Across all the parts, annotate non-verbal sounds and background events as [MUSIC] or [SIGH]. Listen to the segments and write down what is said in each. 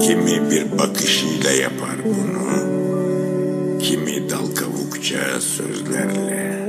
Kimi bir bakışıyla yapar bunu. Kimi dal sözlerle.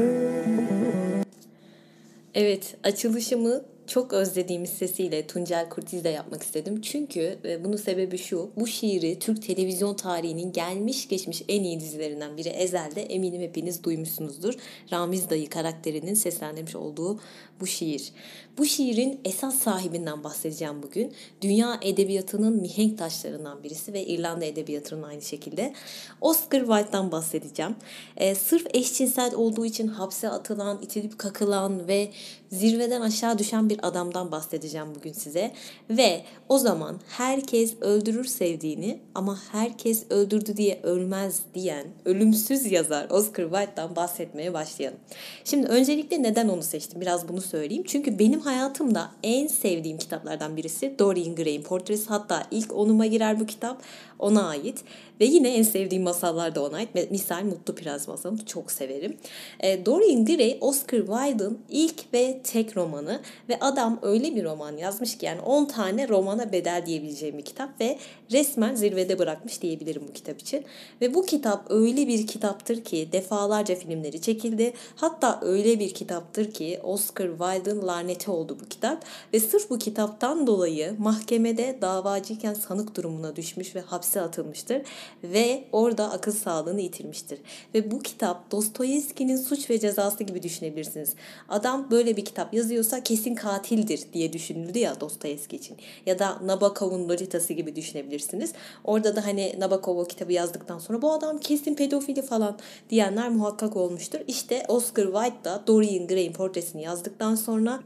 Evet, açılışımı çok özlediğimiz sesiyle Tuncel Kurtiz'le yapmak istedim. Çünkü e, bunun sebebi şu, bu şiiri Türk televizyon tarihinin gelmiş geçmiş en iyi dizilerinden biri Ezel'de eminim hepiniz duymuşsunuzdur. Ramiz Dayı karakterinin seslendirmiş olduğu bu şiir. Bu şiirin esas sahibinden bahsedeceğim bugün. Dünya edebiyatının mihenk taşlarından birisi ve İrlanda edebiyatının aynı şekilde. Oscar Wilde'dan bahsedeceğim. E, sırf eşcinsel olduğu için hapse atılan, itilip kakılan ve zirveden aşağı düşen bir adamdan bahsedeceğim bugün size. Ve o zaman herkes öldürür sevdiğini ama herkes öldürdü diye ölmez diyen ölümsüz yazar Oscar Wilde'dan bahsetmeye başlayalım. Şimdi öncelikle neden onu seçtim biraz bunu söyleyeyim. Çünkü benim hayatımda en sevdiğim kitaplardan birisi Dorian Gray'in portresi. Hatta ilk onuma girer bu kitap ona ait. Ve yine en sevdiğim masallar da ona ait. Misal Mutlu Prens masalını çok severim. E, Dorian Gray Oscar Wilde'ın ilk ve tek romanı ve adam öyle bir roman yazmış ki yani 10 tane romana bedel diyebileceğim bir kitap ve resmen zirvede bırakmış diyebilirim bu kitap için. Ve bu kitap öyle bir kitaptır ki defalarca filmleri çekildi. Hatta öyle bir kitaptır ki Oscar Wilde'ın laneti oldu bu kitap ve sırf bu kitaptan dolayı mahkemede davacıyken sanık durumuna düşmüş ve hapse atılmıştır ve orada akıl sağlığını yitirmiştir. Ve bu kitap Dostoyevski'nin suç ve cezası gibi düşünebilirsiniz. Adam böyle bir kitap yazıyorsa kesin katildir diye düşünüldü ya Dostoyevski için. Ya da Nabokov'un Lolita'sı gibi düşünebilirsiniz. Orada da hani Nabokov o kitabı yazdıktan sonra bu adam kesin pedofili falan diyenler muhakkak olmuştur. İşte Oscar Wilde da Dorian Gray'in portresini yazdıktan sonra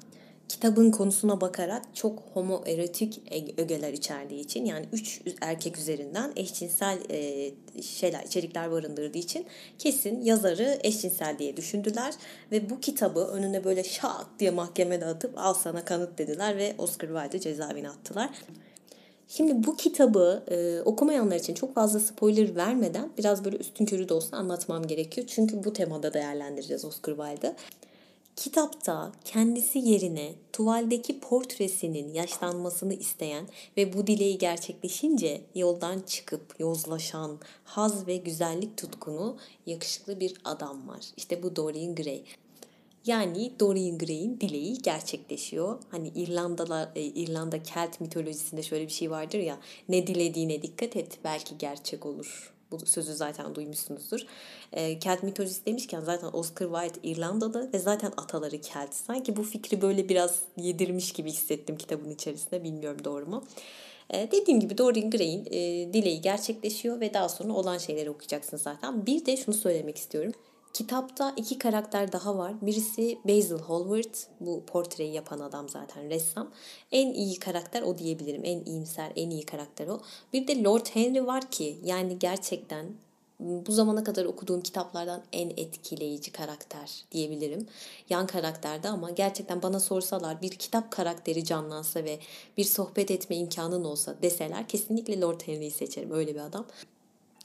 kitabın konusuna bakarak çok homoerotik ögeler içerdiği için yani üç erkek üzerinden eşcinsel e, şeyler içerikler barındırdığı için kesin yazarı eşcinsel diye düşündüler ve bu kitabı önüne böyle şak diye mahkemede atıp al sana kanıt dediler ve Oscar Wilde'ı cezaevine attılar. Şimdi bu kitabı e, okumayanlar için çok fazla spoiler vermeden biraz böyle üstün körü de olsa anlatmam gerekiyor. Çünkü bu temada değerlendireceğiz Oscar Wilde'ı. Kitapta kendisi yerine tuvaldeki portresinin yaşlanmasını isteyen ve bu dileği gerçekleşince yoldan çıkıp yozlaşan haz ve güzellik tutkunu yakışıklı bir adam var. İşte bu Dorian Gray. Yani Dorian Gray'in dileği gerçekleşiyor. Hani İrlandalar, e, İrlanda Kelt mitolojisinde şöyle bir şey vardır ya. Ne dilediğine dikkat et belki gerçek olur bu sözü zaten duymuşsunuzdur. E, Kelt mitolojisi demişken zaten Oscar Wilde İrlandalı ve zaten ataları Kelt. Sanki bu fikri böyle biraz yedirmiş gibi hissettim kitabın içerisinde. Bilmiyorum doğru mu? E, dediğim gibi Dorian Gray'in e, dileği gerçekleşiyor ve daha sonra olan şeyleri okuyacaksınız zaten. Bir de şunu söylemek istiyorum. Kitapta iki karakter daha var. Birisi Basil Hallward. Bu portreyi yapan adam zaten ressam. En iyi karakter o diyebilirim. En iyimser, en iyi karakter o. Bir de Lord Henry var ki yani gerçekten bu zamana kadar okuduğum kitaplardan en etkileyici karakter diyebilirim. Yan karakterde ama gerçekten bana sorsalar bir kitap karakteri canlansa ve bir sohbet etme imkanın olsa deseler kesinlikle Lord Henry'yi seçerim. Öyle bir adam.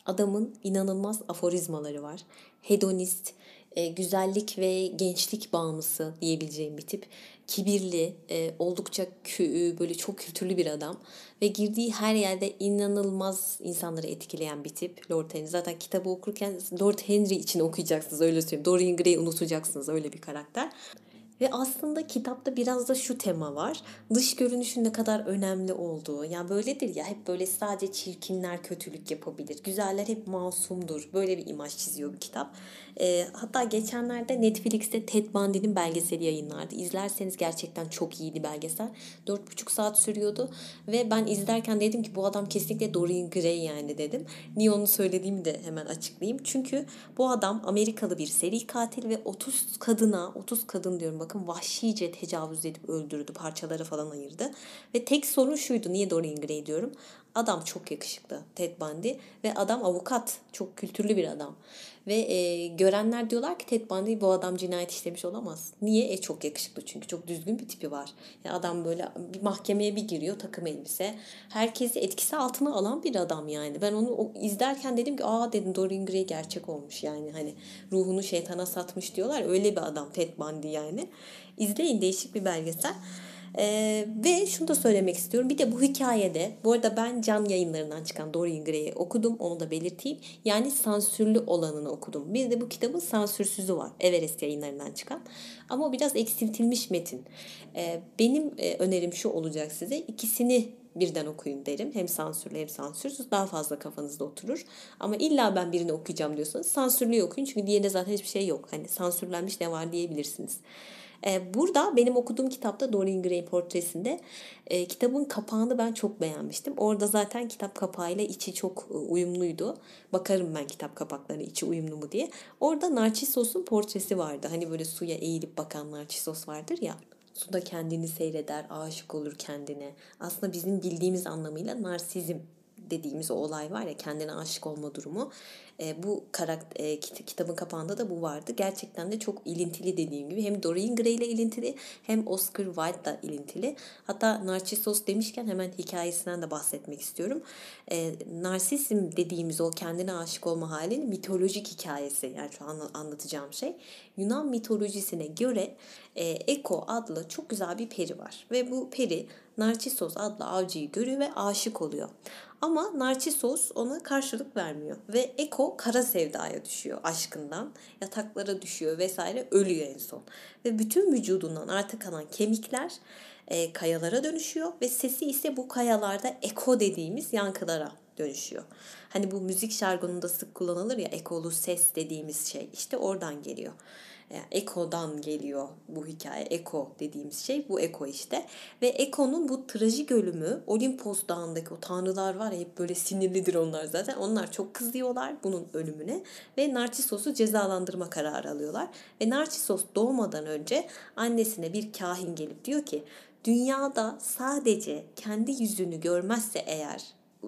Adamın inanılmaz aforizmaları var. Hedonist, e, güzellik ve gençlik bağımlısı diyebileceğim bir tip. Kibirli, e, oldukça kü, böyle çok kültürlü bir adam. Ve girdiği her yerde inanılmaz insanları etkileyen bir tip. Lord Henry. Zaten kitabı okurken Lord Henry için okuyacaksınız öyle söyleyeyim. Dorian Gray'i unutacaksınız öyle bir karakter. Ve aslında kitapta biraz da şu tema var. Dış görünüşün ne kadar önemli olduğu. Yani böyledir ya hep böyle sadece çirkinler kötülük yapabilir. Güzeller hep masumdur. Böyle bir imaj çiziyor bu kitap. E, hatta geçenlerde Netflix'te Ted Bundy'nin belgeseli yayınlardı. İzlerseniz gerçekten çok iyiydi belgesel. 4,5 saat sürüyordu. Ve ben izlerken dedim ki bu adam kesinlikle Dorian Gray yani dedim. Niye onu söylediğimi de hemen açıklayayım. Çünkü bu adam Amerikalı bir seri katil ve 30 kadına, 30 kadın diyorum bakın vahşice tecavüz edip öldürdü. Parçalara falan ayırdı. Ve tek sorun şuydu. Niye Dorian Gray diyorum? Adam çok yakışıklı Ted Bundy ve adam avukat. Çok kültürlü bir adam. Ve e, görenler diyorlar ki Ted Bundy bu adam cinayet işlemiş olamaz. Niye? E çok yakışıklı çünkü çok düzgün bir tipi var. Yani adam böyle bir mahkemeye bir giriyor takım elbise. Herkesi etkisi altına alan bir adam yani. Ben onu izlerken dedim ki aa dedim Dorian Gray gerçek olmuş yani. Hani ruhunu şeytana satmış diyorlar. Öyle bir adam Ted Bundy yani. İzleyin değişik bir belgesel. Ee, ve şunu da söylemek istiyorum. Bir de bu hikayede, bu arada ben can yayınlarından çıkan Dorian Gray'i okudum. Onu da belirteyim. Yani sansürlü olanını okudum. Bir de bu kitabın sansürsüzü var. Everest yayınlarından çıkan. Ama biraz eksiltilmiş metin. Ee, benim e, önerim şu olacak size. İkisini birden okuyun derim. Hem sansürlü hem sansürsüz daha fazla kafanızda oturur. Ama illa ben birini okuyacağım diyorsanız sansürlüyü okuyun. Çünkü diğerinde zaten hiçbir şey yok. Hani sansürlenmiş ne var diyebilirsiniz. Ee, burada benim okuduğum kitapta Dorian Gray portresinde e, kitabın kapağını ben çok beğenmiştim. Orada zaten kitap kapağıyla içi çok e, uyumluydu. Bakarım ben kitap kapaklarına içi uyumlu mu diye. Orada Narcissos'un portresi vardı. Hani böyle suya eğilip bakan Narcissos vardır ya. Suda kendini seyreder, aşık olur kendine. Aslında bizim bildiğimiz anlamıyla narsizm dediğimiz o olay var ya kendine aşık olma durumu. E, bu karakter e, kitabın kapağında da bu vardı. Gerçekten de çok ilintili dediğim gibi. Hem Dorian Gray ile ilintili hem Oscar Wilde ile ilintili. Hatta Narcissus demişken hemen hikayesinden de bahsetmek istiyorum. E, narsizm dediğimiz o kendine aşık olma halinin mitolojik hikayesi. Yani şu an anlatacağım şey. Yunan mitolojisine göre e, Eko adlı çok güzel bir peri var. Ve bu peri Narcissus adlı avcıyı görüyor ve aşık oluyor. Ama Narcissus ona karşılık vermiyor. Ve Eko kara sevdaya düşüyor aşkından. Yataklara düşüyor vesaire ölüyor en son. Ve bütün vücudundan arta kalan kemikler e, kayalara dönüşüyor. Ve sesi ise bu kayalarda eko dediğimiz yankılara dönüşüyor. Hani bu müzik şargonunda sık kullanılır ya ekolu ses dediğimiz şey işte oradan geliyor. Eko'dan geliyor bu hikaye. Eko dediğimiz şey bu Eko işte. Ve Eko'nun bu trajik ölümü Olimpos Dağı'ndaki o tanrılar var ya hep böyle sinirlidir onlar zaten. Onlar çok kızıyorlar bunun ölümüne ve Narcissos'u cezalandırma kararı alıyorlar. Ve Narcissos doğmadan önce annesine bir kahin gelip diyor ki dünyada sadece kendi yüzünü görmezse eğer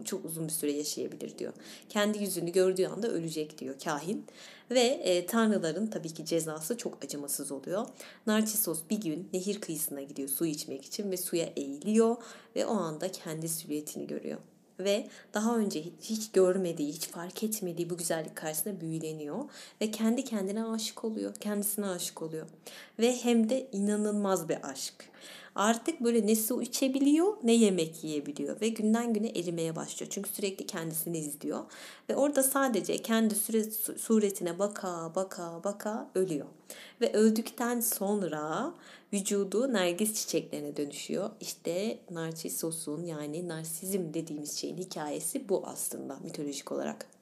çok uzun bir süre yaşayabilir diyor. Kendi yüzünü gördüğü anda ölecek diyor kahin. Ve e, tanrıların tabii ki cezası çok acımasız oluyor. Narcissus bir gün nehir kıyısına gidiyor su içmek için ve suya eğiliyor ve o anda kendi silüetini görüyor ve daha önce hiç görmediği, hiç fark etmediği bu güzellik karşısında büyüleniyor ve kendi kendine aşık oluyor, kendisine aşık oluyor ve hem de inanılmaz bir aşk. Artık böyle ne su içebiliyor ne yemek yiyebiliyor ve günden güne erimeye başlıyor. Çünkü sürekli kendisini izliyor ve orada sadece kendi suretine baka baka baka ölüyor. Ve öldükten sonra vücudu nergis çiçeklerine dönüşüyor. İşte Narsisos'un yani narsizm dediğimiz şeyin hikayesi bu aslında mitolojik olarak.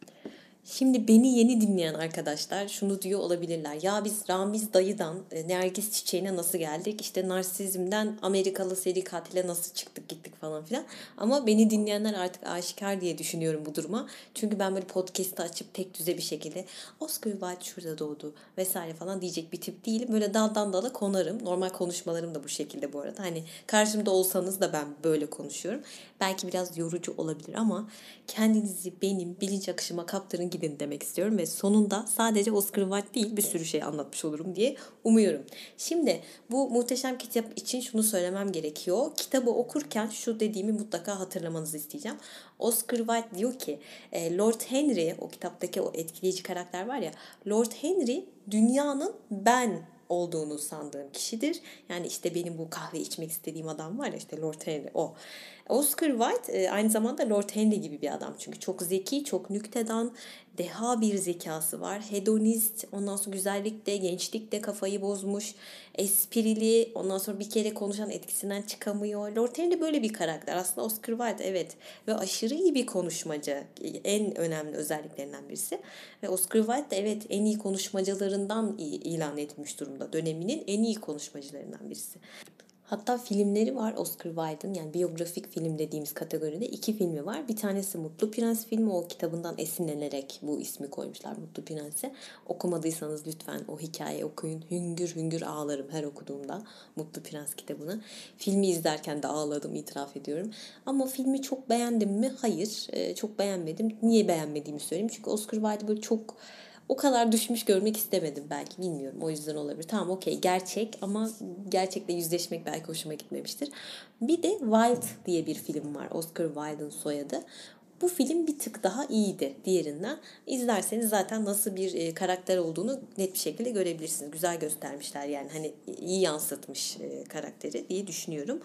Şimdi beni yeni dinleyen arkadaşlar şunu diyor olabilirler. Ya biz Ramiz dayıdan e, Nergis çiçeğine nasıl geldik? İşte narsizmden Amerikalı seri katile nasıl çıktık gittik falan filan. Ama beni dinleyenler artık aşikar diye düşünüyorum bu duruma. Çünkü ben böyle podcast'ı açıp tek düze bir şekilde Oscar Wilde şurada doğdu vesaire falan diyecek bir tip değilim. Böyle daldan dala konarım. Normal konuşmalarım da bu şekilde bu arada. Hani karşımda olsanız da ben böyle konuşuyorum. Belki biraz yorucu olabilir ama kendinizi benim bilinç akışıma kaptırın gidin demek istiyorum ve sonunda sadece Oscar Wilde değil bir sürü şey anlatmış olurum diye umuyorum. Şimdi bu muhteşem kitap için şunu söylemem gerekiyor. Kitabı okurken şu dediğimi mutlaka hatırlamanızı isteyeceğim. Oscar Wilde diyor ki e, Lord Henry o kitaptaki o etkileyici karakter var ya Lord Henry dünyanın ben olduğunu sandığım kişidir. Yani işte benim bu kahve içmek istediğim adam var ya işte Lord Henry o. Oscar Wilde e, aynı zamanda Lord Henry gibi bir adam. Çünkü çok zeki, çok nüktedan, deha bir zekası var. Hedonist, ondan sonra güzellikte, gençlikte kafayı bozmuş, esprili, ondan sonra bir kere konuşan etkisinden çıkamıyor. Lord Henry böyle bir karakter. Aslında Oscar Wilde evet ve aşırı iyi bir konuşmacı. En önemli özelliklerinden birisi. Ve Oscar Wilde de evet en iyi konuşmacılarından ilan etmiş durumda. Döneminin en iyi konuşmacılarından birisi. Hatta filmleri var Oscar Wilde'ın yani biyografik film dediğimiz kategoride iki filmi var. Bir tanesi Mutlu Prens filmi o kitabından esinlenerek bu ismi koymuşlar Mutlu Prens'e. Okumadıysanız lütfen o hikayeyi okuyun. Hüngür hüngür ağlarım her okuduğumda Mutlu Prens kitabını. Filmi izlerken de ağladım itiraf ediyorum. Ama filmi çok beğendim mi? Hayır. Ee, çok beğenmedim. Niye beğenmediğimi söyleyeyim. Çünkü Oscar Wilde böyle çok o kadar düşmüş görmek istemedim belki bilmiyorum o yüzden olabilir. Tamam okey gerçek ama gerçekle yüzleşmek belki hoşuma gitmemiştir. Bir de Wild diye bir film var Oscar Wilde'ın soyadı. Bu film bir tık daha iyiydi diğerinden. İzlerseniz zaten nasıl bir e, karakter olduğunu net bir şekilde görebilirsiniz. Güzel göstermişler yani hani iyi yansıtmış e, karakteri diye düşünüyorum.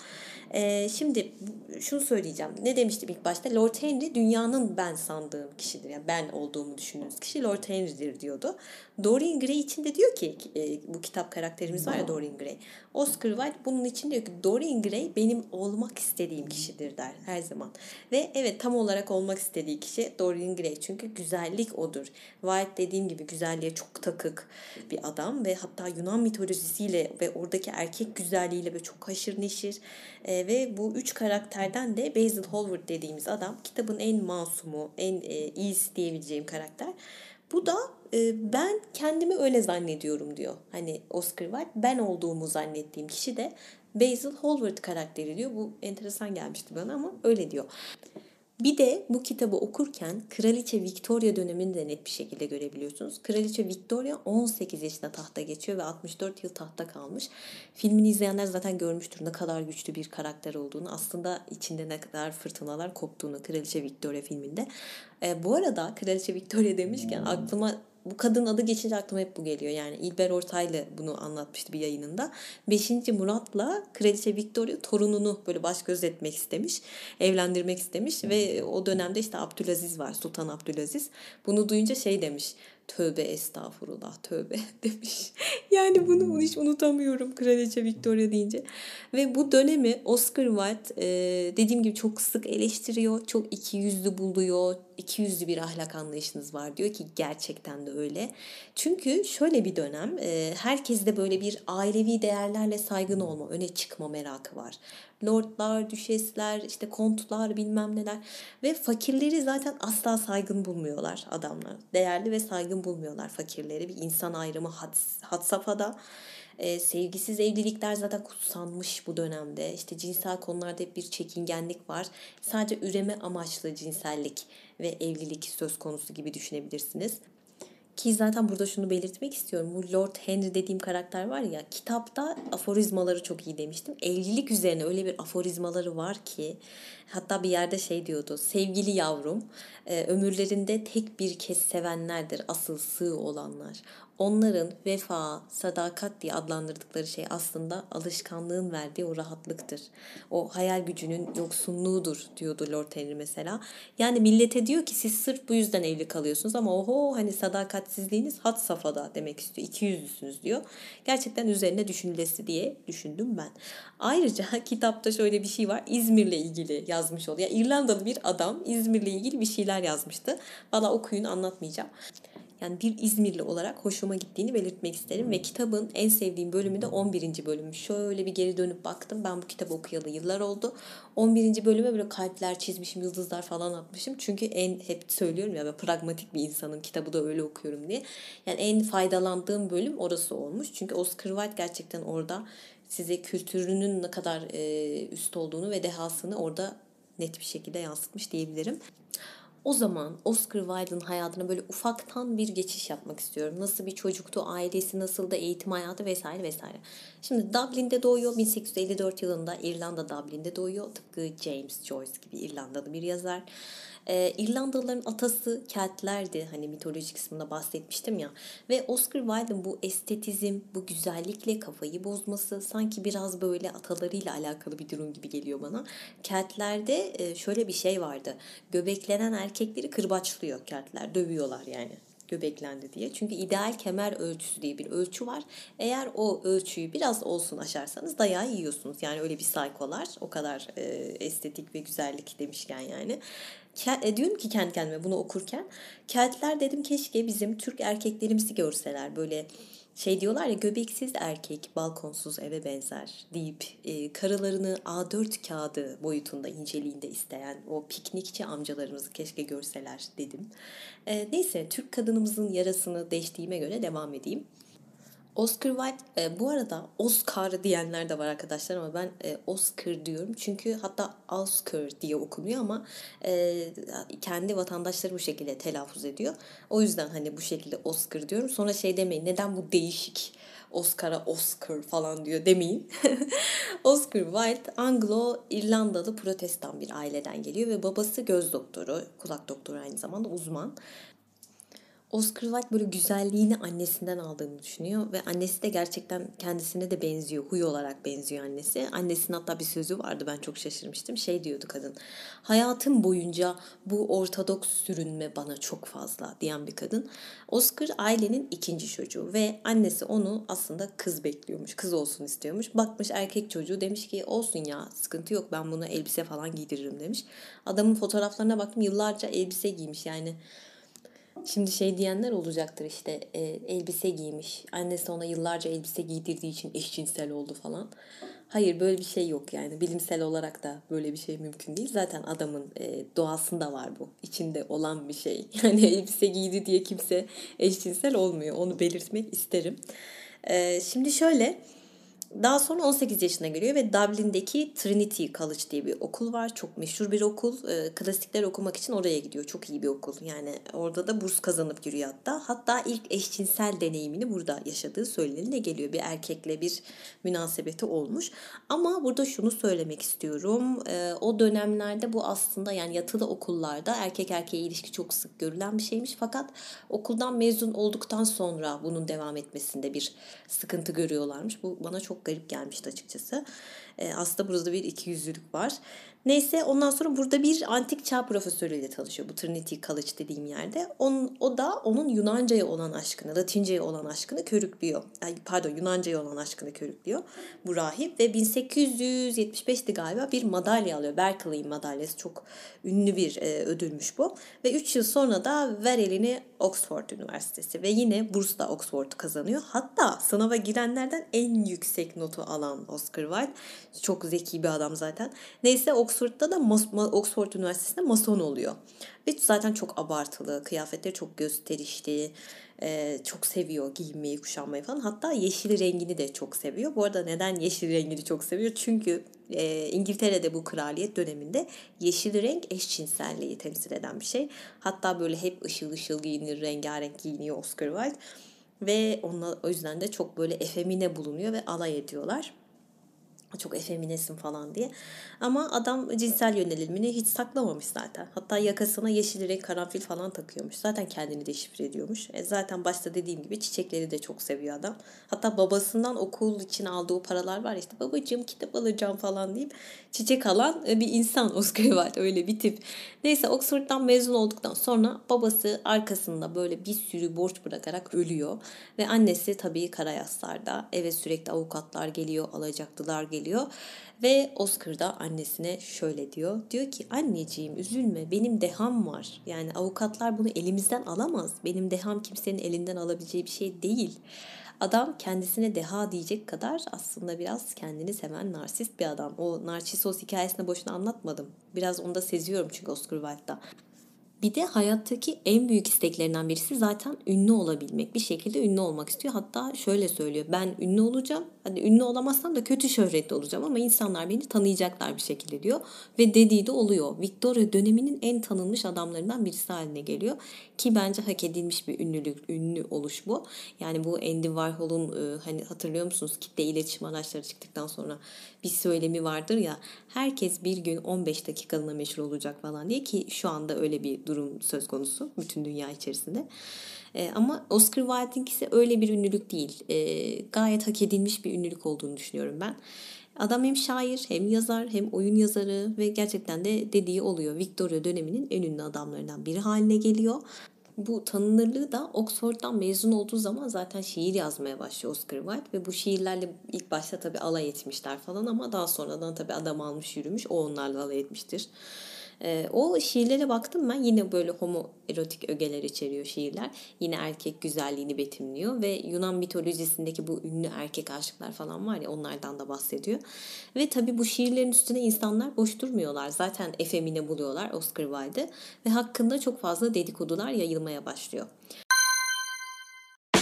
E, şimdi şunu söyleyeceğim. Ne demiştim ilk başta? Lord Henry dünyanın ben sandığım kişidir. Yani ben olduğumu düşündüğünüz kişi Lord Henry'dir diyordu. Dorian Gray için de diyor ki e, bu kitap karakterimiz var ya Dorian Gray. Oscar Wilde bunun için diyor ki Dorian Gray benim olmak istediğim kişidir der her zaman. Ve evet tam olarak olmak istediği kişi Dorian Gray. Çünkü güzellik odur. Wilde dediğim gibi güzelliğe çok takık bir adam ve hatta Yunan mitolojisiyle ve oradaki erkek güzelliğiyle ve çok haşır neşir. E, ve bu üç karakterden de Basil Hallward dediğimiz adam kitabın en masumu, en e, iyisi diyebileceğim karakter. Bu da e, ben kendimi öyle zannediyorum diyor. Hani Oscar Wilde ben olduğumu zannettiğim kişi de Basil Hallward karakteri diyor. Bu enteresan gelmişti bana ama öyle diyor. Bir de bu kitabı okurken Kraliçe Victoria dönemini de net bir şekilde görebiliyorsunuz. Kraliçe Victoria 18 yaşında tahta geçiyor ve 64 yıl tahta kalmış. Filmini izleyenler zaten görmüştür ne kadar güçlü bir karakter olduğunu. Aslında içinde ne kadar fırtınalar koptuğunu Kraliçe Victoria filminde. E, bu arada Kraliçe Victoria demişken aklıma bu kadın adı geçince aklıma hep bu geliyor. Yani İlber Ortaylı bunu anlatmıştı bir yayınında. 5. Murat'la Kraliçe Victoria torununu böyle baş göz etmek istemiş. Evlendirmek istemiş ve o dönemde işte Abdülaziz var. Sultan Abdülaziz. Bunu duyunca şey demiş. Tövbe estağfurullah tövbe [LAUGHS] demiş. yani bunu, bunu hiç unutamıyorum Kraliçe Victoria deyince. Ve bu dönemi Oscar Wilde e, dediğim gibi çok sık eleştiriyor. Çok iki yüzlü buluyor. İki yüzlü bir ahlak anlayışınız var diyor ki gerçekten de öyle. Çünkü şöyle bir dönem e, herkeste böyle bir ailevi değerlerle saygın olma, öne çıkma merakı var lordlar, düşesler, işte kontlar bilmem neler ve fakirleri zaten asla saygın bulmuyorlar adamlar. Değerli ve saygın bulmuyorlar fakirleri. Bir insan ayrımı had, had safhada. Ee, sevgisiz evlilikler zaten kutsanmış bu dönemde. İşte cinsel konularda hep bir çekingenlik var. Sadece üreme amaçlı cinsellik ve evlilik söz konusu gibi düşünebilirsiniz. Ki zaten burada şunu belirtmek istiyorum. Bu Lord Henry dediğim karakter var ya kitapta aforizmaları çok iyi demiştim. Evlilik üzerine öyle bir aforizmaları var ki hatta bir yerde şey diyordu. Sevgili yavrum ömürlerinde tek bir kez sevenlerdir asıl sığ olanlar. Onların vefa, sadakat diye adlandırdıkları şey aslında alışkanlığın verdiği o rahatlıktır. O hayal gücünün yoksunluğudur diyordu Lord Henry mesela. Yani millete diyor ki siz sırf bu yüzden evli kalıyorsunuz ama oho hani sadakatsizliğiniz hat safhada demek istiyor. İki yüzlüsünüz diyor. Gerçekten üzerine düşünülesi diye düşündüm ben. Ayrıca [LAUGHS] kitapta şöyle bir şey var. İzmir'le ilgili yazmış oluyor. Yani İrlandalı bir adam İzmir'le ilgili bir şeyler yazmıştı. Valla okuyun anlatmayacağım. Yani bir İzmirli olarak hoşuma gittiğini belirtmek isterim. Ve kitabın en sevdiğim bölümü de 11. bölümü. Şöyle bir geri dönüp baktım. Ben bu kitabı okuyalı yıllar oldu. 11. bölüme böyle kalpler çizmişim, yıldızlar falan atmışım. Çünkü en hep söylüyorum ya ben pragmatik bir insanım. Kitabı da öyle okuyorum diye. Yani en faydalandığım bölüm orası olmuş. Çünkü Oscar Wilde gerçekten orada size kültürünün ne kadar e, üst olduğunu ve dehasını orada net bir şekilde yansıtmış diyebilirim. O zaman Oscar Wilde'ın hayatına böyle ufaktan bir geçiş yapmak istiyorum. Nasıl bir çocuktu, ailesi nasıl da eğitim hayatı vesaire vesaire. Şimdi Dublin'de doğuyor. 1854 yılında İrlanda Dublin'de doğuyor. Tıpkı James Joyce gibi İrlandalı bir yazar. Ee, İrlandalıların atası Keltlerdi. Hani mitoloji kısmında bahsetmiştim ya. Ve Oscar Wilde'ın bu estetizm, bu güzellikle kafayı bozması sanki biraz böyle atalarıyla alakalı bir durum gibi geliyor bana. Keltlerde e, şöyle bir şey vardı. Göbeklenen erkekleri kırbaçlıyor Keltler. Dövüyorlar yani göbeklendi diye. Çünkü ideal kemer ölçüsü diye bir ölçü var. Eğer o ölçüyü biraz olsun aşarsanız dayağı yiyorsunuz. Yani öyle bir saykolar. O kadar e, estetik ve güzellik demişken yani. E, diyorum ki kendi kendime bunu okurken. Keltler dedim keşke bizim Türk erkeklerimizi görseler. Böyle Şey diyorlar ya göbeksiz erkek balkonsuz eve benzer deyip e, karılarını A4 kağıdı boyutunda inceliğinde isteyen o piknikçi amcalarımızı keşke görseler dedim. E, neyse Türk kadınımızın yarasını deştiğime göre devam edeyim. Oscar Wilde e, bu arada Oscar diyenler de var arkadaşlar ama ben e, Oscar diyorum. Çünkü hatta Oscar diye okunuyor ama e, kendi vatandaşları bu şekilde telaffuz ediyor. O yüzden hani bu şekilde Oscar diyorum. Sonra şey demeyin neden bu değişik Oscar'a Oscar falan diyor demeyin. [LAUGHS] Oscar Wilde Anglo-İrlandalı protestan bir aileden geliyor ve babası göz doktoru, kulak doktoru aynı zamanda uzman. Oscar Wilde böyle güzelliğini annesinden aldığını düşünüyor ve annesi de gerçekten kendisine de benziyor. Huy olarak benziyor annesi. Annesinin hatta bir sözü vardı ben çok şaşırmıştım. Şey diyordu kadın. Hayatım boyunca bu ortodoks sürünme bana çok fazla diyen bir kadın. Oscar ailenin ikinci çocuğu ve annesi onu aslında kız bekliyormuş. Kız olsun istiyormuş. Bakmış erkek çocuğu demiş ki olsun ya sıkıntı yok ben buna elbise falan giydiririm demiş. Adamın fotoğraflarına baktım yıllarca elbise giymiş yani Şimdi şey diyenler olacaktır işte e, elbise giymiş. Annesi ona yıllarca elbise giydirdiği için eşcinsel oldu falan. Hayır böyle bir şey yok yani. Bilimsel olarak da böyle bir şey mümkün değil. Zaten adamın e, doğasında var bu. İçinde olan bir şey. [LAUGHS] Yani elbise giydi diye kimse eşcinsel olmuyor. Onu belirtmek isterim. E, şimdi şöyle daha sonra 18 yaşına geliyor ve Dublin'deki Trinity College diye bir okul var. Çok meşhur bir okul. E, klasikler okumak için oraya gidiyor. Çok iyi bir okul. Yani orada da burs kazanıp giriyor hatta. Hatta ilk eşcinsel deneyimini burada yaşadığı söylenene geliyor. Bir erkekle bir münasebeti olmuş. Ama burada şunu söylemek istiyorum. E, o dönemlerde bu aslında yani yatılı okullarda erkek erkeğe ilişki çok sık görülen bir şeymiş. Fakat okuldan mezun olduktan sonra bunun devam etmesinde bir sıkıntı görüyorlarmış. Bu bana çok garip gelmişti açıkçası. E, aslında burada bir ikiyüzlülük var. Neyse ondan sonra burada bir antik çağ profesörüyle tanışıyor bu Trinity College dediğim yerde. On, o da onun Yunanca'ya olan aşkını, Latince'ye olan aşkını körüklüyor. Ay, pardon Yunanca'ya olan aşkını körüklüyor bu rahip ve 1875'ti galiba bir madalya alıyor. Berkeley madalyası çok ünlü bir e, ödülmüş bu. Ve 3 yıl sonra da ver elini Oxford Üniversitesi ve yine bursla Oxford kazanıyor. Hatta sınava girenlerden en yüksek notu alan Oscar Wilde. Çok zeki bir adam zaten. Neyse Oxford'da da Oxford Üniversitesi'nde mason oluyor. Ve zaten çok abartılı, kıyafetleri çok gösterişli, çok seviyor giyinmeyi, kuşanmayı falan. Hatta yeşil rengini de çok seviyor. Bu arada neden yeşil rengini çok seviyor? Çünkü İngiltere'de bu kraliyet döneminde yeşil renk eşcinselliği temsil eden bir şey. Hatta böyle hep ışıl ışıl giyinir, rengarenk giyiniyor Oscar Wilde. Ve onunla, o yüzden de çok böyle efemine bulunuyor ve alay ediyorlar çok efeminesin falan diye. Ama adam cinsel yönelimini hiç saklamamış zaten. Hatta yakasına yeşil renk karanfil falan takıyormuş. Zaten kendini deşifre ediyormuş. E zaten başta dediğim gibi çiçekleri de çok seviyor adam. Hatta babasından okul için aldığı paralar var işte babacığım kitap alacağım falan deyip çiçek alan e, bir insan [LAUGHS] Oscar Wilde öyle bir tip. Neyse Oxford'dan mezun olduktan sonra babası arkasında böyle bir sürü borç bırakarak ölüyor. Ve annesi tabii Karayaslar'da eve sürekli avukatlar geliyor, alacaklılar geliyor geliyor. Ve Oscar da annesine şöyle diyor. Diyor ki anneciğim üzülme benim deham var. Yani avukatlar bunu elimizden alamaz. Benim deham kimsenin elinden alabileceği bir şey değil. Adam kendisine deha diyecek kadar aslında biraz kendini seven narsist bir adam. O Narcissus hikayesini boşuna anlatmadım. Biraz onu da seziyorum çünkü Oscar Wilde'da. Bir de hayattaki en büyük isteklerinden birisi zaten ünlü olabilmek. Bir şekilde ünlü olmak istiyor. Hatta şöyle söylüyor. Ben ünlü olacağım. Hani ünlü olamazsam da kötü şöhretli olacağım ama insanlar beni tanıyacaklar bir şekilde diyor. Ve dediği de oluyor. Victoria döneminin en tanınmış adamlarından birisi haline geliyor. Ki bence hak edilmiş bir ünlülük, ünlü oluş bu. Yani bu Andy Warhol'un e, hani hatırlıyor musunuz kitle iletişim araçları çıktıktan sonra bir söylemi vardır ya herkes bir gün 15 dakikalığına meşhur olacak falan diye ki şu anda öyle bir durum söz konusu bütün dünya içerisinde. E, ama Oscar Wilde'inkisi öyle bir ünlülük değil. E, gayet hak edilmiş bir ünlülük olduğunu düşünüyorum ben. Adam hem şair hem yazar hem oyun yazarı ve gerçekten de dediği oluyor. Victoria döneminin en ünlü adamlarından biri haline geliyor. Bu tanınırlığı da Oxford'dan mezun olduğu zaman zaten şiir yazmaya başlıyor Oscar Wilde ve bu şiirlerle ilk başta tabii alay etmişler falan ama daha sonradan tabii adam almış yürümüş o onlarla alay etmiştir. E, o şiirlere baktım ben yine böyle homoerotik ögeler içeriyor şiirler. Yine erkek güzelliğini betimliyor ve Yunan mitolojisindeki bu ünlü erkek aşıklar falan var ya onlardan da bahsediyor. Ve tabii bu şiirlerin üstüne insanlar boş durmuyorlar. Zaten efemine buluyorlar Oscar Wilde'ı ve hakkında çok fazla dedikodular yayılmaya başlıyor.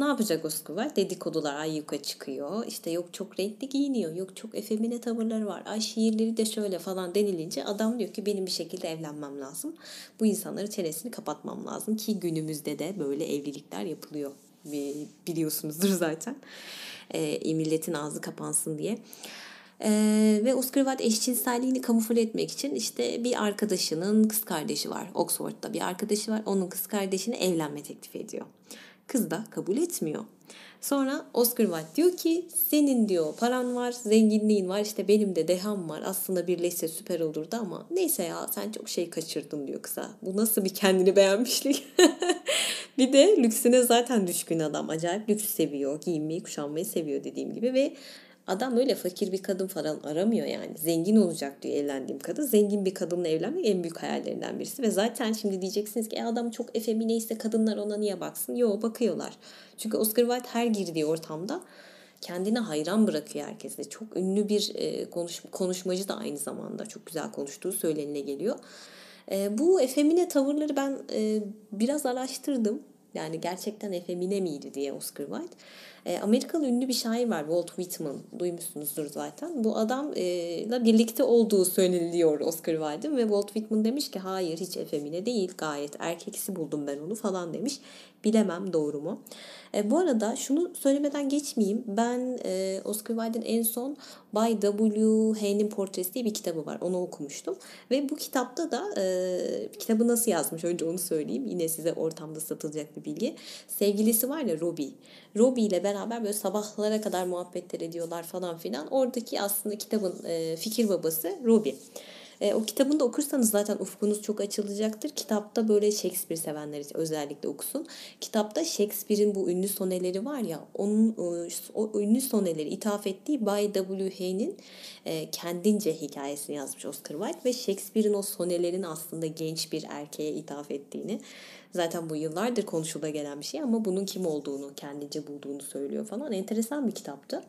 Ne yapacak Oscar Dedikodular ay yuka çıkıyor. İşte yok çok renkli giyiniyor. Yok çok efemine tavırları var. Ay şiirleri de şöyle falan denilince adam diyor ki benim bir şekilde evlenmem lazım. Bu insanları çenesini kapatmam lazım ki günümüzde de böyle evlilikler yapılıyor. Biliyorsunuzdur zaten. E, milletin ağzı kapansın diye. Ee, ve Oscar Wilde eşcinselliğini kamufle etmek için işte bir arkadaşının kız kardeşi var. Oxford'da bir arkadaşı var. Onun kız kardeşine evlenme teklif ediyor. Kız da kabul etmiyor. Sonra Oscar Wilde diyor ki senin diyor paran var, zenginliğin var, işte benim de deham var. Aslında birleşse süper olurdu ama neyse ya sen çok şey kaçırdın diyor kıza. Bu nasıl bir kendini beğenmişlik. [LAUGHS] bir de lüksüne zaten düşkün adam. Acayip lüks seviyor, giyinmeyi, kuşanmayı seviyor dediğim gibi ve Adam öyle fakir bir kadın falan aramıyor yani. Zengin olacak diyor evlendiğim kadın. Zengin bir kadınla evlenmek en büyük hayallerinden birisi. Ve zaten şimdi diyeceksiniz ki e adam çok efemine ise kadınlar ona niye baksın? Yo bakıyorlar. Çünkü Oscar Wilde her girdiği ortamda kendine hayran bırakıyor herkese. Çok ünlü bir e, konuş, konuşmacı da aynı zamanda. Çok güzel konuştuğu söylenine geliyor. E, bu efemine tavırları ben e, biraz araştırdım. Yani gerçekten efemine miydi diye Oscar Wilde. E, Amerikalı ünlü bir şair var Walt Whitman. Duymuşsunuzdur zaten. Bu adamla birlikte olduğu söyleniliyor Oscar Wilde'ın ve Walt Whitman demiş ki hayır hiç efemine değil gayet erkeksi buldum ben onu falan demiş. Bilemem doğru mu? E, bu arada şunu söylemeden geçmeyeyim. Ben e, Oscar Wilde'in en son By W. Hayne'in Portresi diye bir kitabı var. Onu okumuştum. Ve bu kitapta da e, kitabı nasıl yazmış önce onu söyleyeyim. Yine size ortamda satılacak bir bilgi. Sevgilisi var ya Robbie. Robbie ile beraber böyle sabahlara kadar muhabbetler ediyorlar falan filan. Oradaki aslında kitabın e, fikir babası Robbie. E, o kitabını da okursanız zaten ufkunuz çok açılacaktır. Kitapta böyle Shakespeare sevenler için özellikle okusun. Kitapta Shakespeare'in bu ünlü soneleri var ya onun e, o ünlü soneleri ithaf ettiği Bay W. Hayne'in e, kendince hikayesini yazmış Oscar Wilde ve Shakespeare'in o sonelerin aslında genç bir erkeğe ithaf ettiğini Zaten bu yıllardır konuşula gelen bir şey ama bunun kim olduğunu, kendince bulduğunu söylüyor falan. Enteresan bir kitaptı.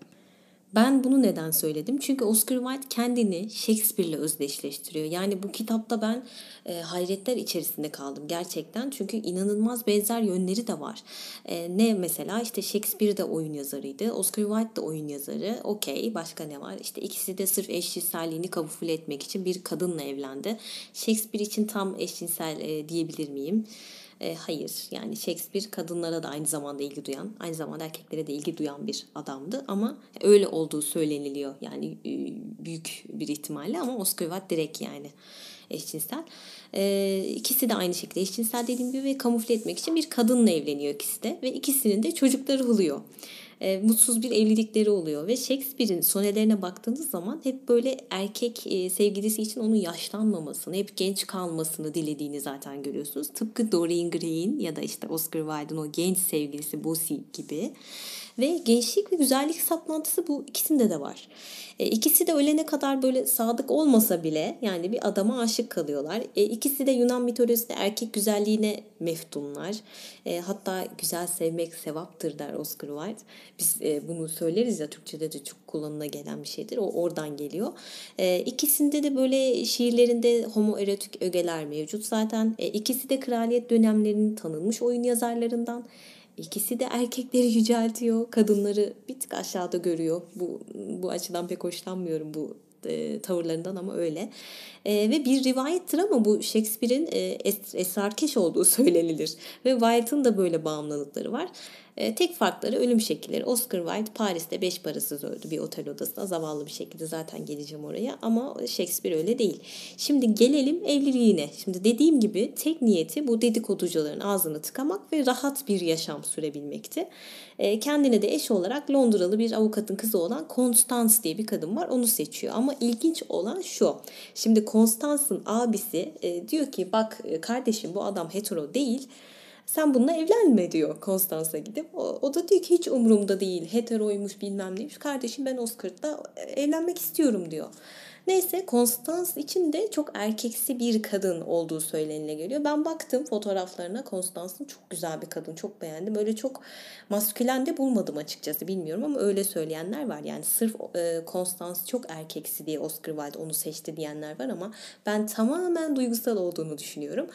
Ben bunu neden söyledim? Çünkü Oscar Wilde kendini Shakespeare'le özdeşleştiriyor. Yani bu kitapta ben e, hayretler içerisinde kaldım gerçekten. Çünkü inanılmaz benzer yönleri de var. E, ne mesela işte Shakespeare de oyun yazarıydı. Oscar Wilde de oyun yazarı. Okey başka ne var? İşte ikisi de sırf eşcinselliğini kamufle etmek için bir kadınla evlendi. Shakespeare için tam eşcinsel e, diyebilir miyim? E, hayır yani Shakespeare kadınlara da aynı zamanda ilgi duyan, aynı zamanda erkeklere de ilgi duyan bir adamdı. Ama öyle olduğu söyleniliyor. Yani e, büyük bir ihtimalle ama Oscar Wilde direkt yani eşcinsel. E, ikisi de aynı şekilde eşcinsel dediğim gibi ve kamufle etmek için bir kadınla evleniyor ikisi de ve ikisinin de çocukları oluyor e, mutsuz bir evlilikleri oluyor. Ve Shakespeare'in sonelerine baktığınız zaman hep böyle erkek e, sevgilisi için onun yaşlanmamasını, hep genç kalmasını dilediğini zaten görüyorsunuz. Tıpkı Dorian Gray'in ya da işte Oscar Wilde'ın o genç sevgilisi Bossy gibi. Ve gençlik ve güzellik saplantısı bu ikisinde de var. E, ikisi de ölene kadar böyle sadık olmasa bile yani bir adama aşık kalıyorlar. E, ikisi de Yunan mitolojisinde erkek güzelliğine meftunlar. E, hatta güzel sevmek sevaptır der Oscar Wilde. Biz e, bunu söyleriz ya Türkçe'de de çok kullanıla gelen bir şeydir. O oradan geliyor. E, ikisinde de böyle şiirlerinde homoerotik ögeler mevcut zaten. E, ikisi de kraliyet dönemlerinin tanınmış oyun yazarlarından. İkisi de erkekleri yüceltiyor, kadınları bir tık aşağıda görüyor. Bu bu açıdan pek hoşlanmıyorum bu e, tavırlarından ama öyle. E, ve bir rivayettir ama bu Shakespeare'in e, es, esrarkeş olduğu [LAUGHS] söylenilir. Ve Wilde'ın da böyle bağımlılıkları var. E, tek farkları ölüm şekilleri. Oscar Wilde Paris'te beş parasız öldü bir otel odasında. Zavallı bir şekilde zaten geleceğim oraya. Ama Shakespeare öyle değil. Şimdi gelelim evliliğine. Şimdi dediğim gibi tek niyeti bu dedikoducuların ağzını tıkamak ve rahat bir yaşam sürebilmekti. E, kendine de eş olarak Londralı bir avukatın kızı olan Constance diye bir kadın var. Onu seçiyor. Ama ilginç olan şu. Şimdi Constance'ın abisi e, diyor ki bak kardeşim bu adam hetero değil sen bununla evlenme diyor Konstansa gidip. O, o da diyor ki hiç umurumda değil. Heteroymuş bilmem neymiş. Kardeşim ben Oscar'da evlenmek istiyorum diyor. Neyse Konstans için de çok erkeksi bir kadın olduğu söylenile geliyor. Ben baktım fotoğraflarına Konstans'ın çok güzel bir kadın. Çok beğendim. Öyle çok maskülen de bulmadım açıkçası bilmiyorum ama öyle söyleyenler var. Yani sırf e, Konstans çok erkeksi diye Oscar Wilde onu seçti diyenler var ama ben tamamen duygusal olduğunu düşünüyorum.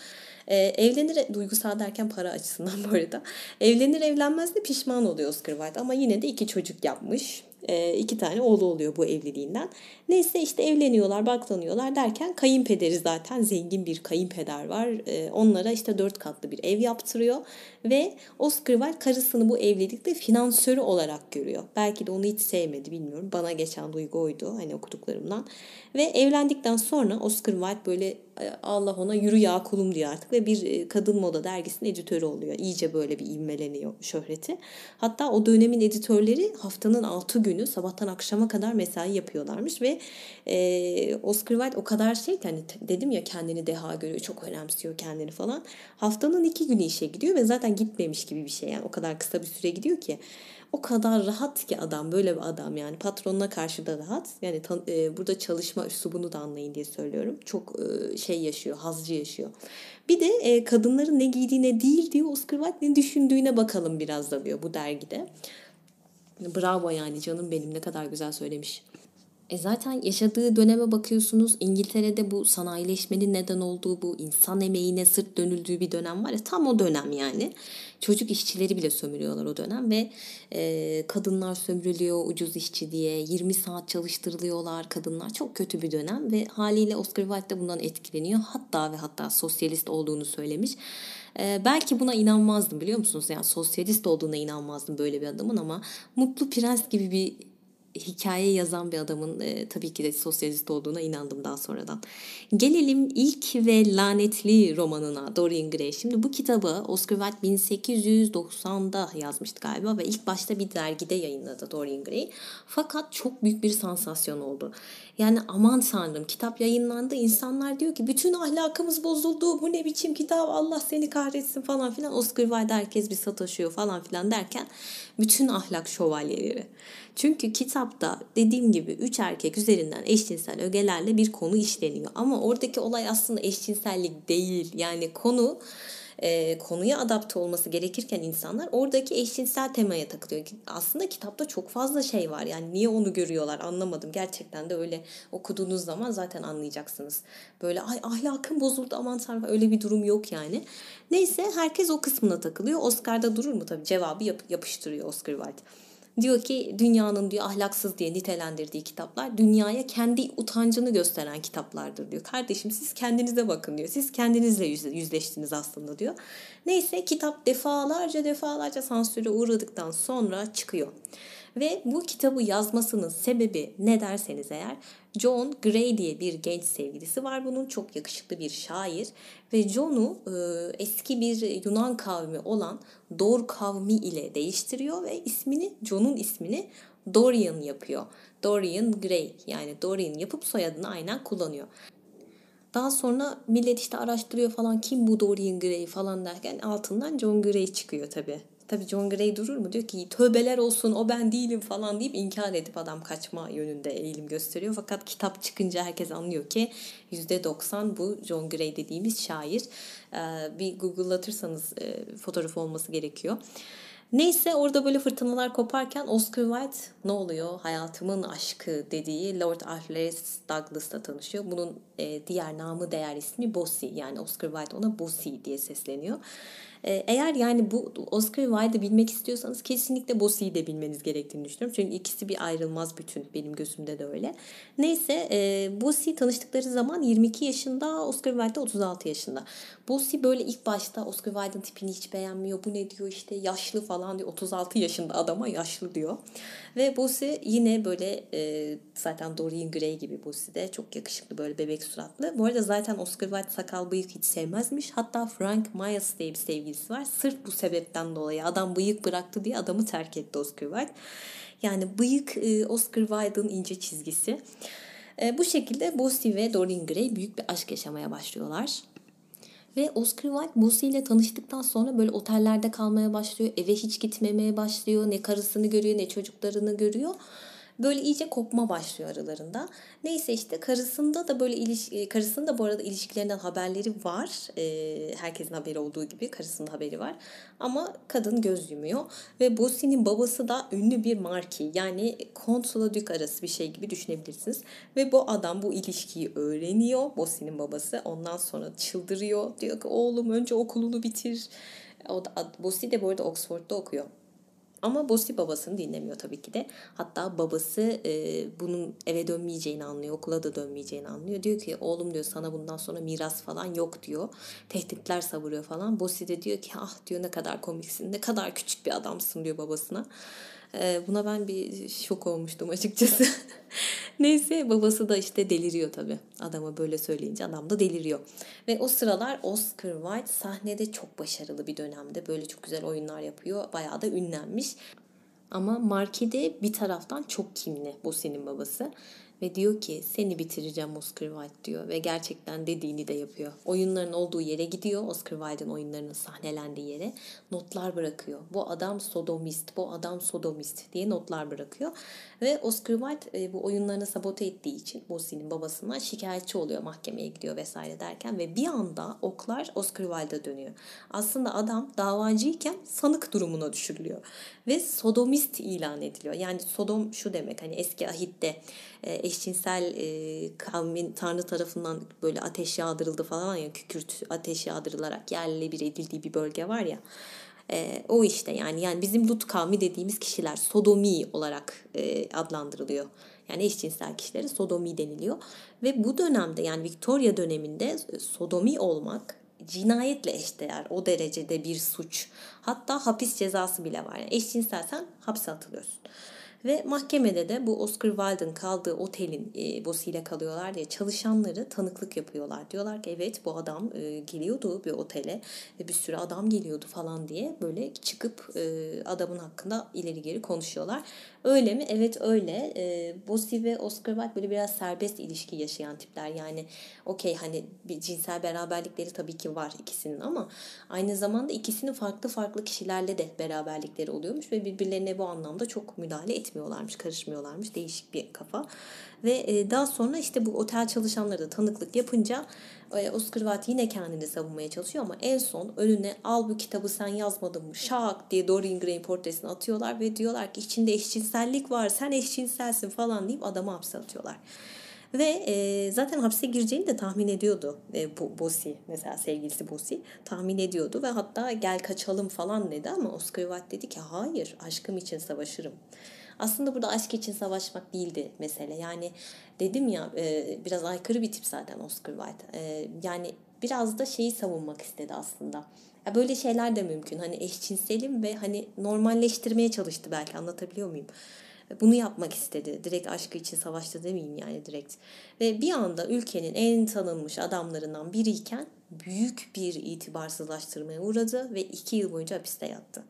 E, evlenir duygusal derken para açısından bu arada. Evlenir evlenmez de pişman oluyor Oscar Wilde ama yine de iki çocuk yapmış e, iki tane oğlu oluyor bu evliliğinden. Neyse işte evleniyorlar, baklanıyorlar derken kayınpederi zaten zengin bir kayınpeder var. E, onlara işte dört katlı bir ev yaptırıyor ve Oscar Wilde karısını bu evlilikte finansörü olarak görüyor. Belki de onu hiç sevmedi bilmiyorum. Bana geçen duygu oydu hani okuduklarımdan. Ve evlendikten sonra Oscar Wilde böyle Allah ona yürü ya kulum diyor artık ve bir e, kadın moda dergisinin editörü oluyor. İyice böyle bir ivmeleniyor şöhreti. Hatta o dönemin editörleri haftanın 6 günü sabahtan akşama kadar mesai yapıyorlarmış ve e, Oscar Wilde o kadar şey hani dedim ya kendini deha görüyor çok önemsiyor kendini falan. Haftanın 2 günü işe gidiyor ve zaten gitmemiş gibi bir şey yani o kadar kısa bir süre gidiyor ki o kadar rahat ki adam böyle bir adam yani patronuna karşı da rahat. Yani e, burada çalışma üslubunu da anlayın diye söylüyorum. Çok e, şey yaşıyor, hazcı yaşıyor. Bir de e, kadınların ne giydiğine değil diyor Oscar Wilde ne düşündüğüne bakalım biraz da diyor bu dergide. Bravo yani canım benim ne kadar güzel söylemiş. E zaten yaşadığı döneme bakıyorsunuz İngiltere'de bu sanayileşmenin neden olduğu bu insan emeğine sırt dönüldüğü bir dönem var ya tam o dönem yani. Çocuk işçileri bile sömürüyorlar o dönem ve e, kadınlar sömürülüyor ucuz işçi diye 20 saat çalıştırılıyorlar kadınlar çok kötü bir dönem ve haliyle Oscar Wilde de bundan etkileniyor hatta ve hatta sosyalist olduğunu söylemiş. Ee, belki buna inanmazdım biliyor musunuz? Yani sosyalist olduğuna inanmazdım böyle bir adamın ama Mutlu Prens gibi bir hikaye yazan bir adamın e, tabii ki de sosyalist olduğuna inandım daha sonradan. Gelelim ilk ve lanetli romanına Dorian Gray. Şimdi bu kitabı Oscar Wilde 1890'da yazmıştı galiba ve ilk başta bir dergide yayınladı Dorian Gray. Fakat çok büyük bir sansasyon oldu. Yani aman tanrım kitap yayınlandı insanlar diyor ki bütün ahlakımız bozuldu bu ne biçim kitap Allah seni kahretsin falan filan Oscar Wilde herkes bir sataşıyor falan filan derken bütün ahlak şövalyeleri. Çünkü kitapta dediğim gibi üç erkek üzerinden eşcinsel ögelerle bir konu işleniyor. Ama oradaki olay aslında eşcinsellik değil. Yani konu e, konuya adapte olması gerekirken insanlar oradaki eşcinsel temaya takılıyor. Aslında kitapta çok fazla şey var. Yani niye onu görüyorlar anlamadım. Gerçekten de öyle okuduğunuz zaman zaten anlayacaksınız. Böyle ay ahlakım bozuldu aman tanrım öyle bir durum yok yani. Neyse herkes o kısmına takılıyor. Oscar'da durur mu tabii cevabı yap, yapıştırıyor Oscar Wilde. Diyor ki dünyanın diyor ahlaksız diye nitelendirdiği kitaplar dünyaya kendi utancını gösteren kitaplardır diyor. Kardeşim siz kendinize bakın diyor. Siz kendinizle yüzleştiniz aslında diyor. Neyse kitap defalarca defalarca sansüre uğradıktan sonra çıkıyor. Ve bu kitabı yazmasının sebebi ne derseniz eğer John Gray diye bir genç sevgilisi var bunun. Çok yakışıklı bir şair. Ve John'u e, eski bir Yunan kavmi olan Dor kavmi ile değiştiriyor ve ismini John'un ismini Dorian yapıyor. Dorian Gray yani Dorian yapıp soyadını aynen kullanıyor. Daha sonra millet işte araştırıyor falan kim bu Dorian Gray falan derken altından John Gray çıkıyor tabii. Tabii John Gray durur mu? Diyor ki tövbeler olsun o ben değilim falan deyip inkar edip adam kaçma yönünde eğilim gösteriyor. Fakat kitap çıkınca herkes anlıyor ki %90 bu John Gray dediğimiz şair. Ee, bir Google'latırsanız e, fotoğrafı olması gerekiyor. Neyse orada böyle fırtınalar koparken Oscar Wilde ne oluyor hayatımın aşkı dediği Lord Arthur Douglas'la tanışıyor. Bunun e, diğer namı değer ismi Bossy yani Oscar Wilde ona Bossy diye sesleniyor. Ee, eğer yani bu Oscar Wilde'ı bilmek istiyorsanız kesinlikle Bossy'yi de bilmeniz gerektiğini düşünüyorum. Çünkü ikisi bir ayrılmaz bütün. Benim gözümde de öyle. Neyse e, Bossy tanıştıkları zaman 22 yaşında, Oscar Wilde de 36 yaşında. Bossy böyle ilk başta Oscar Wilde'ın tipini hiç beğenmiyor. Bu ne diyor işte yaşlı falan diyor. 36 yaşında adama yaşlı diyor. Ve Bossy yine böyle e, zaten Dorian Gray gibi Bossy de çok yakışıklı böyle bebek suratlı. Bu arada zaten Oscar Wilde sakal bıyık hiç sevmezmiş. Hatta Frank Myers diye bir sevgilisi var. Sırf bu sebepten dolayı adam bıyık bıraktı diye adamı terk etti Oscar Wilde. Yani bıyık e, Oscar Wilde'ın ince çizgisi. E, bu şekilde Bossy ve Dorian Gray büyük bir aşk yaşamaya başlıyorlar. Ve Oscar Wilde Bossy ile tanıştıktan sonra böyle otellerde kalmaya başlıyor. Eve hiç gitmemeye başlıyor. Ne karısını görüyor ne çocuklarını görüyor. Böyle iyice kopma başlıyor aralarında. Neyse işte karısında da böyle ilişki, karısının da bu arada ilişkilerinden haberleri var. Ee, herkesin haberi olduğu gibi karısının haberi var. Ama kadın göz yumuyor. Ve Bossy'nin babası da ünlü bir marki. Yani Consola Duke arası bir şey gibi düşünebilirsiniz. Ve bu adam bu ilişkiyi öğreniyor. Bossy'nin babası. Ondan sonra çıldırıyor. Diyor ki oğlum önce okulunu bitir. O da, Bossy de bu arada Oxford'da okuyor. Ama Bossy babasını dinlemiyor tabii ki de. Hatta babası e, bunun eve dönmeyeceğini anlıyor. Okula da dönmeyeceğini anlıyor. Diyor ki oğlum diyor sana bundan sonra miras falan yok diyor. Tehditler savuruyor falan. Bossy de diyor ki ah diyor ne kadar komiksin. Ne kadar küçük bir adamsın diyor babasına. E, buna ben bir şok olmuştum açıkçası. [LAUGHS] Neyse babası da işte deliriyor tabii. Adama böyle söyleyince adam da deliriyor. Ve o sıralar Oscar Wilde sahnede çok başarılı bir dönemde. Böyle çok güzel oyunlar yapıyor. Bayağı da ünlenmiş. Ama Markide bir taraftan çok kimli bu senin babası. Ve diyor ki seni bitireceğim Oscar Wilde diyor. Ve gerçekten dediğini de yapıyor. Oyunların olduğu yere gidiyor. Oscar Wilde'ın oyunlarının sahnelendiği yere. Notlar bırakıyor. Bu adam sodomist, bu adam sodomist diye notlar bırakıyor. Ve Oscar Wilde e, bu oyunlarını sabote ettiği için Bossy'nin babasından şikayetçi oluyor. Mahkemeye gidiyor vesaire derken. Ve bir anda oklar Oscar Wilde'a dönüyor. Aslında adam davacıyken sanık durumuna düşürülüyor. Ve sodomist ilan ediliyor. Yani Sodom şu demek hani eski ahitte e, eşcinsel e, kavmin Tanrı tarafından böyle ateş yağdırıldı falan ya kükürt ateş yağdırılarak yerle bir edildiği bir bölge var ya. E, o işte yani yani bizim Lut kavmi dediğimiz kişiler sodomi olarak e, adlandırılıyor. Yani eşcinsel kişilere sodomi deniliyor. Ve bu dönemde yani Victoria döneminde sodomi olmak cinayetle eşdeğer o derecede bir suç. Hatta hapis cezası bile var. Yani eşcinselsen hapse atılıyorsun. Ve mahkemede de bu Oscar Wilde'ın kaldığı otelin e, bosiyle kalıyorlar diye çalışanları tanıklık yapıyorlar. Diyorlar ki evet bu adam e, geliyordu bir otele ve bir sürü adam geliyordu falan diye böyle çıkıp e, adamın hakkında ileri geri konuşuyorlar. Öyle mi? Evet öyle. E, Bosi ve Oscar Wilde böyle biraz serbest ilişki yaşayan tipler. Yani okey hani bir cinsel beraberlikleri tabii ki var ikisinin ama aynı zamanda ikisinin farklı farklı kişilerle de beraberlikleri oluyormuş ve birbirlerine bu anlamda çok müdahale etmiyorlarmış, karışmıyorlarmış. Değişik bir kafa. Ve e, daha sonra işte bu otel çalışanları da tanıklık yapınca e, Oscar Wilde yine kendini savunmaya çalışıyor ama en son önüne al bu kitabı sen yazmadın mı şak diye Dorian Gray portresini atıyorlar ve diyorlar ki içinde eşcinsellik var sen eşcinselsin falan deyip adamı hapse atıyorlar. Ve e, zaten hapse gireceğini de tahmin ediyordu e, Bossy mesela sevgilisi Bossy tahmin ediyordu ve hatta gel kaçalım falan dedi ama Oscar Wilde dedi ki hayır aşkım için savaşırım. Aslında burada aşk için savaşmak değildi mesele. Yani dedim ya e, biraz aykırı bir tip zaten Oscar Wilde. E, yani biraz da şeyi savunmak istedi aslında. Ya böyle şeyler de mümkün. Hani eşcinselim ve hani normalleştirmeye çalıştı belki anlatabiliyor muyum? Bunu yapmak istedi. Direkt aşkı için savaştı demeyeyim yani direkt. Ve bir anda ülkenin en tanınmış adamlarından biriyken büyük bir itibarsızlaştırmaya uğradı ve iki yıl boyunca hapiste yattı.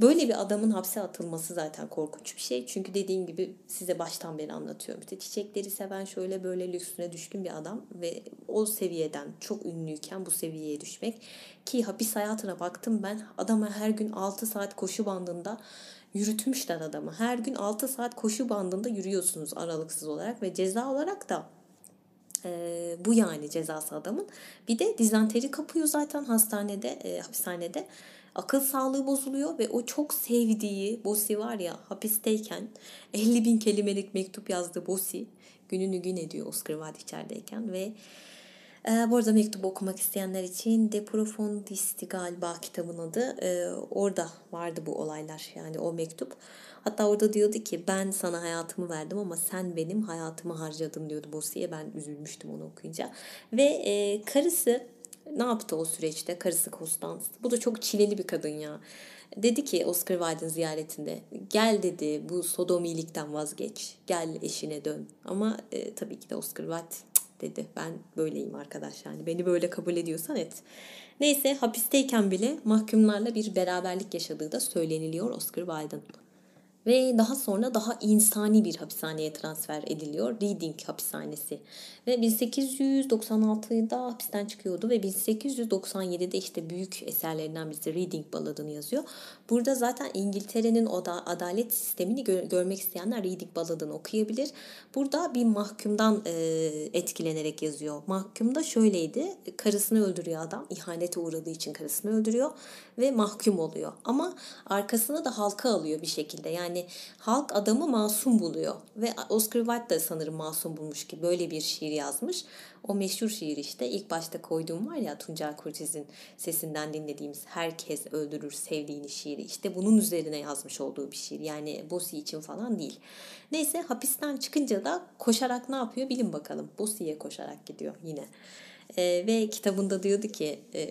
Böyle bir adamın hapse atılması zaten korkunç bir şey. Çünkü dediğim gibi size baştan beri anlatıyorum. İşte çiçekleri seven şöyle böyle lüksüne düşkün bir adam ve o seviyeden çok ünlüyken bu seviyeye düşmek ki hapis hayatına baktım ben adama her gün 6 saat koşu bandında yürütmüşler adamı. Her gün 6 saat koşu bandında yürüyorsunuz aralıksız olarak ve ceza olarak da e, bu yani cezası adamın. Bir de dizanteri kapıyor zaten hastanede, e, hapishanede akıl sağlığı bozuluyor ve o çok sevdiği Bosi var ya hapisteyken [LAUGHS] 50 bin kelimelik mektup yazdı Bosi gününü gün ediyor Oscar Wilde içerideyken ve Ee, bu arada mektubu okumak isteyenler için De Profundisti galiba kitabın adı. Ee, orada vardı bu olaylar yani o mektup. Hatta orada diyordu ki ben sana hayatımı verdim ama sen benim hayatımı harcadın diyordu Bossi'ye. Ben üzülmüştüm onu okuyunca. Ve e, karısı ne yaptı o süreçte? Karısı Constance. Bu da çok çileli bir kadın ya. Dedi ki Oscar Wilde'in ziyaretinde gel dedi bu sodomilikten vazgeç. Gel eşine dön. Ama e, tabii ki de Oscar Wilde dedi. Ben böyleyim arkadaş yani. Beni böyle kabul ediyorsan et. Neyse hapisteyken bile mahkumlarla bir beraberlik yaşadığı da söyleniliyor Oscar Wilde'ın. Ve daha sonra daha insani bir hapishaneye transfer ediliyor. Reading hapishanesi. Ve 1896'da hapisten çıkıyordu ve 1897'de işte büyük eserlerinden birisi Reading Balladını yazıyor. Burada zaten İngiltere'nin o da adalet sistemini gö- görmek isteyenler Reading Balladını okuyabilir. Burada bir mahkumdan e, etkilenerek yazıyor. Mahkum da şöyleydi. Karısını öldürüyor adam. İhanete uğradığı için karısını öldürüyor ve mahkum oluyor. Ama arkasına da halka alıyor bir şekilde. Yani halk adamı masum buluyor. Ve Oscar Wilde da sanırım masum bulmuş ki böyle bir şiir yazmış. O meşhur şiir işte ilk başta koyduğum var ya Tuncel Kurtiz'in sesinden dinlediğimiz Herkes Öldürür Sevdiğini şiiri. İşte bunun üzerine yazmış olduğu bir şiir. Yani Bosi için falan değil. Neyse hapisten çıkınca da koşarak ne yapıyor bilin bakalım. Bosi'ye koşarak gidiyor yine. E, ve kitabında diyordu ki e,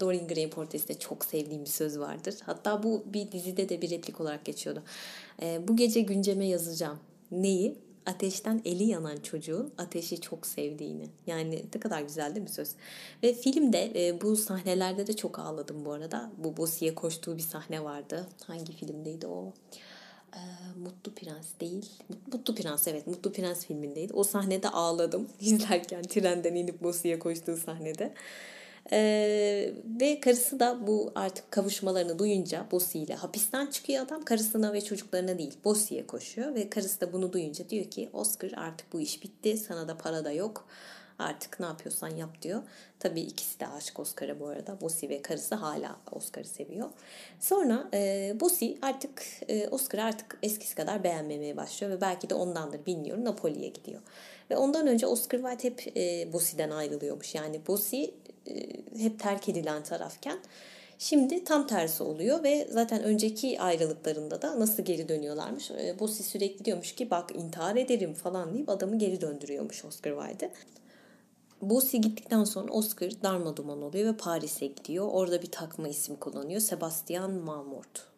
Dorian Gray'in portresinde çok sevdiğim bir söz vardır. Hatta bu bir dizide de bir replik olarak geçiyordu. E, bu gece günceme yazacağım. Neyi? Ateşten eli yanan çocuğun ateşi çok sevdiğini. Yani ne kadar güzel değil mi söz? Ve filmde e, bu sahnelerde de çok ağladım bu arada. Bu Bosi'ye koştuğu bir sahne vardı. Hangi filmdeydi o? Ee, Mutlu Prens değil. Mutlu Prens evet Mutlu Prens filmindeydi. O sahnede ağladım [LAUGHS] izlerken trenden inip Bosi'ye koştuğu sahnede. Ee, ve karısı da bu artık kavuşmalarını duyunca Bosi ile hapisten çıkıyor adam. Karısına ve çocuklarına değil Bosi'ye koşuyor. Ve karısı da bunu duyunca diyor ki Oscar artık bu iş bitti. Sana da para da yok. Artık ne yapıyorsan yap diyor. Tabii ikisi de aşık Oscar'a bu arada. Bosi ve karısı hala Oscar'ı seviyor. Sonra e, Bosi artık e, Oscar'ı artık eskisi kadar beğenmemeye başlıyor ve belki de ondandır bilmiyorum Napoli'ye gidiyor. Ve ondan önce Oscar Wilde hep e, Bosi'den ayrılıyormuş. Yani Bosi e, hep terk edilen tarafken Şimdi tam tersi oluyor ve zaten önceki ayrılıklarında da nasıl geri dönüyorlarmış. E, Bosi sürekli diyormuş ki bak intihar ederim falan deyip adamı geri döndürüyormuş Oscar Wilde. Bosi gittikten sonra Oscar darmaduman oluyor ve Paris'e gidiyor. Orada bir takma isim kullanıyor. Sebastian Marmont.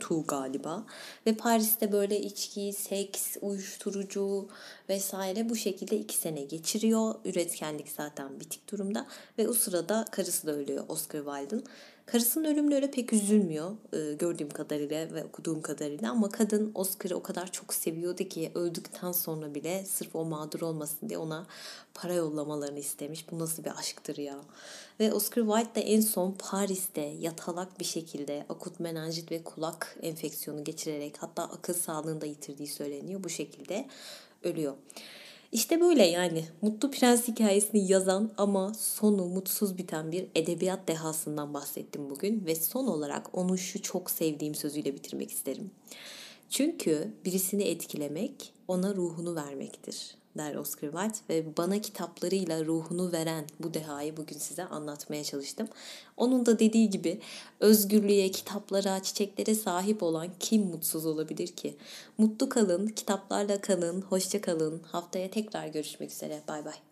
Tu galiba. Ve Paris'te böyle içki, seks, uyuşturucu vesaire bu şekilde iki sene geçiriyor. Üretkenlik zaten bitik durumda. Ve o sırada karısı da ölüyor Oscar Wilde'ın. Karısının ölümüne öyle pek üzülmüyor e, gördüğüm kadarıyla ve okuduğum kadarıyla ama kadın Oscar'ı o kadar çok seviyordu ki öldükten sonra bile sırf o mağdur olmasın diye ona para yollamalarını istemiş. Bu nasıl bir aşktır ya. Ve Oscar Wilde de en son Paris'te yatalak bir şekilde akut menenjit ve kulak enfeksiyonu geçirerek hatta akıl sağlığını da yitirdiği söyleniyor. Bu şekilde ölüyor. İşte böyle yani. Mutlu Prens hikayesini yazan ama sonu mutsuz biten bir edebiyat dehasından bahsettim bugün. Ve son olarak onu şu çok sevdiğim sözüyle bitirmek isterim. Çünkü birisini etkilemek ona ruhunu vermektir der Oscar Wilde ve bana kitaplarıyla ruhunu veren bu dehayı bugün size anlatmaya çalıştım. Onun da dediği gibi özgürlüğe, kitaplara, çiçeklere sahip olan kim mutsuz olabilir ki? Mutlu kalın, kitaplarla kalın, hoşça kalın. Haftaya tekrar görüşmek üzere. Bay bay.